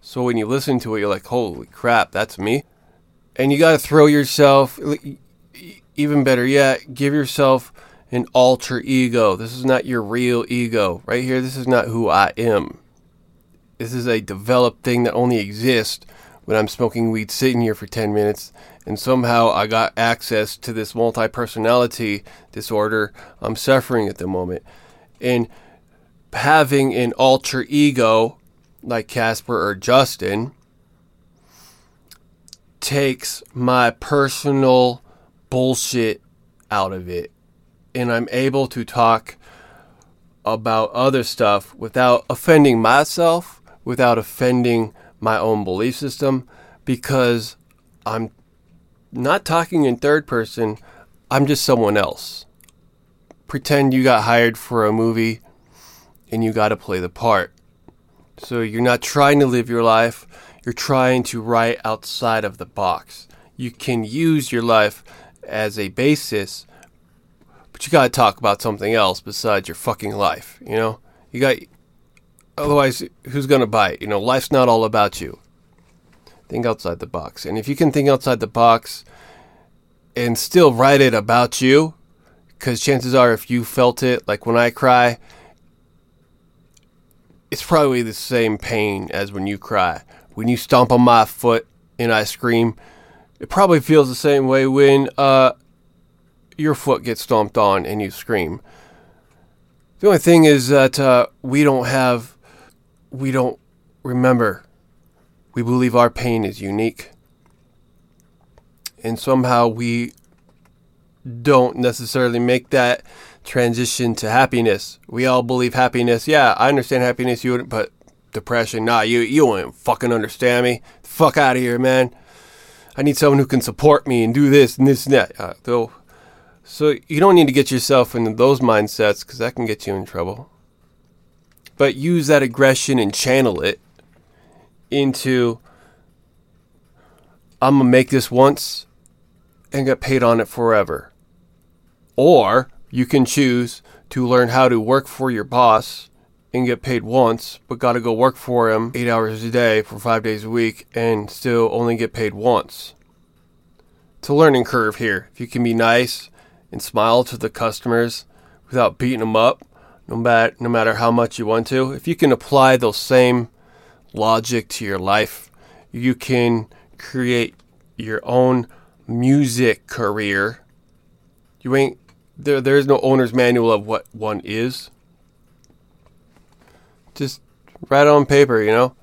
So when you listen to it, you're like, holy crap, that's me. And you got to throw yourself, even better yet, give yourself an alter ego. This is not your real ego. Right here, this is not who I am. This is a developed thing that only exists when I'm smoking weed sitting here for 10 minutes and somehow I got access to this multi personality disorder I'm suffering at the moment. And having an alter ego like Casper or Justin takes my personal bullshit out of it. And I'm able to talk about other stuff without offending myself, without offending my own belief system, because I'm not talking in third person, I'm just someone else. Pretend you got hired for a movie and you got to play the part. So you're not trying to live your life, you're trying to write outside of the box. You can use your life as a basis, but you got to talk about something else besides your fucking life, you know? You got otherwise who's going to buy it? You know, life's not all about you. Think outside the box. And if you can think outside the box and still write it about you, because chances are if you felt it, like when I cry, it's probably the same pain as when you cry. When you stomp on my foot and I scream, it probably feels the same way when uh, your foot gets stomped on and you scream. The only thing is that uh, we don't have, we don't remember we believe our pain is unique. And somehow we don't necessarily make that transition to happiness. We all believe happiness. Yeah, I understand happiness, you wouldn't, but depression, nah, you you wouldn't fucking understand me. Fuck out of here, man. I need someone who can support me and do this and this and that. Uh, though, so you don't need to get yourself into those mindsets because that can get you in trouble. But use that aggression and channel it into I'm to make this once and get paid on it forever. Or you can choose to learn how to work for your boss and get paid once, but got to go work for him eight hours a day for five days a week and still only get paid once. It's a learning curve here. If you can be nice and smile to the customers without beating them up, no matter, no matter how much you want to, if you can apply those same logic to your life. You can create your own music career. You ain't there there's no owner's manual of what one is. Just write on paper, you know?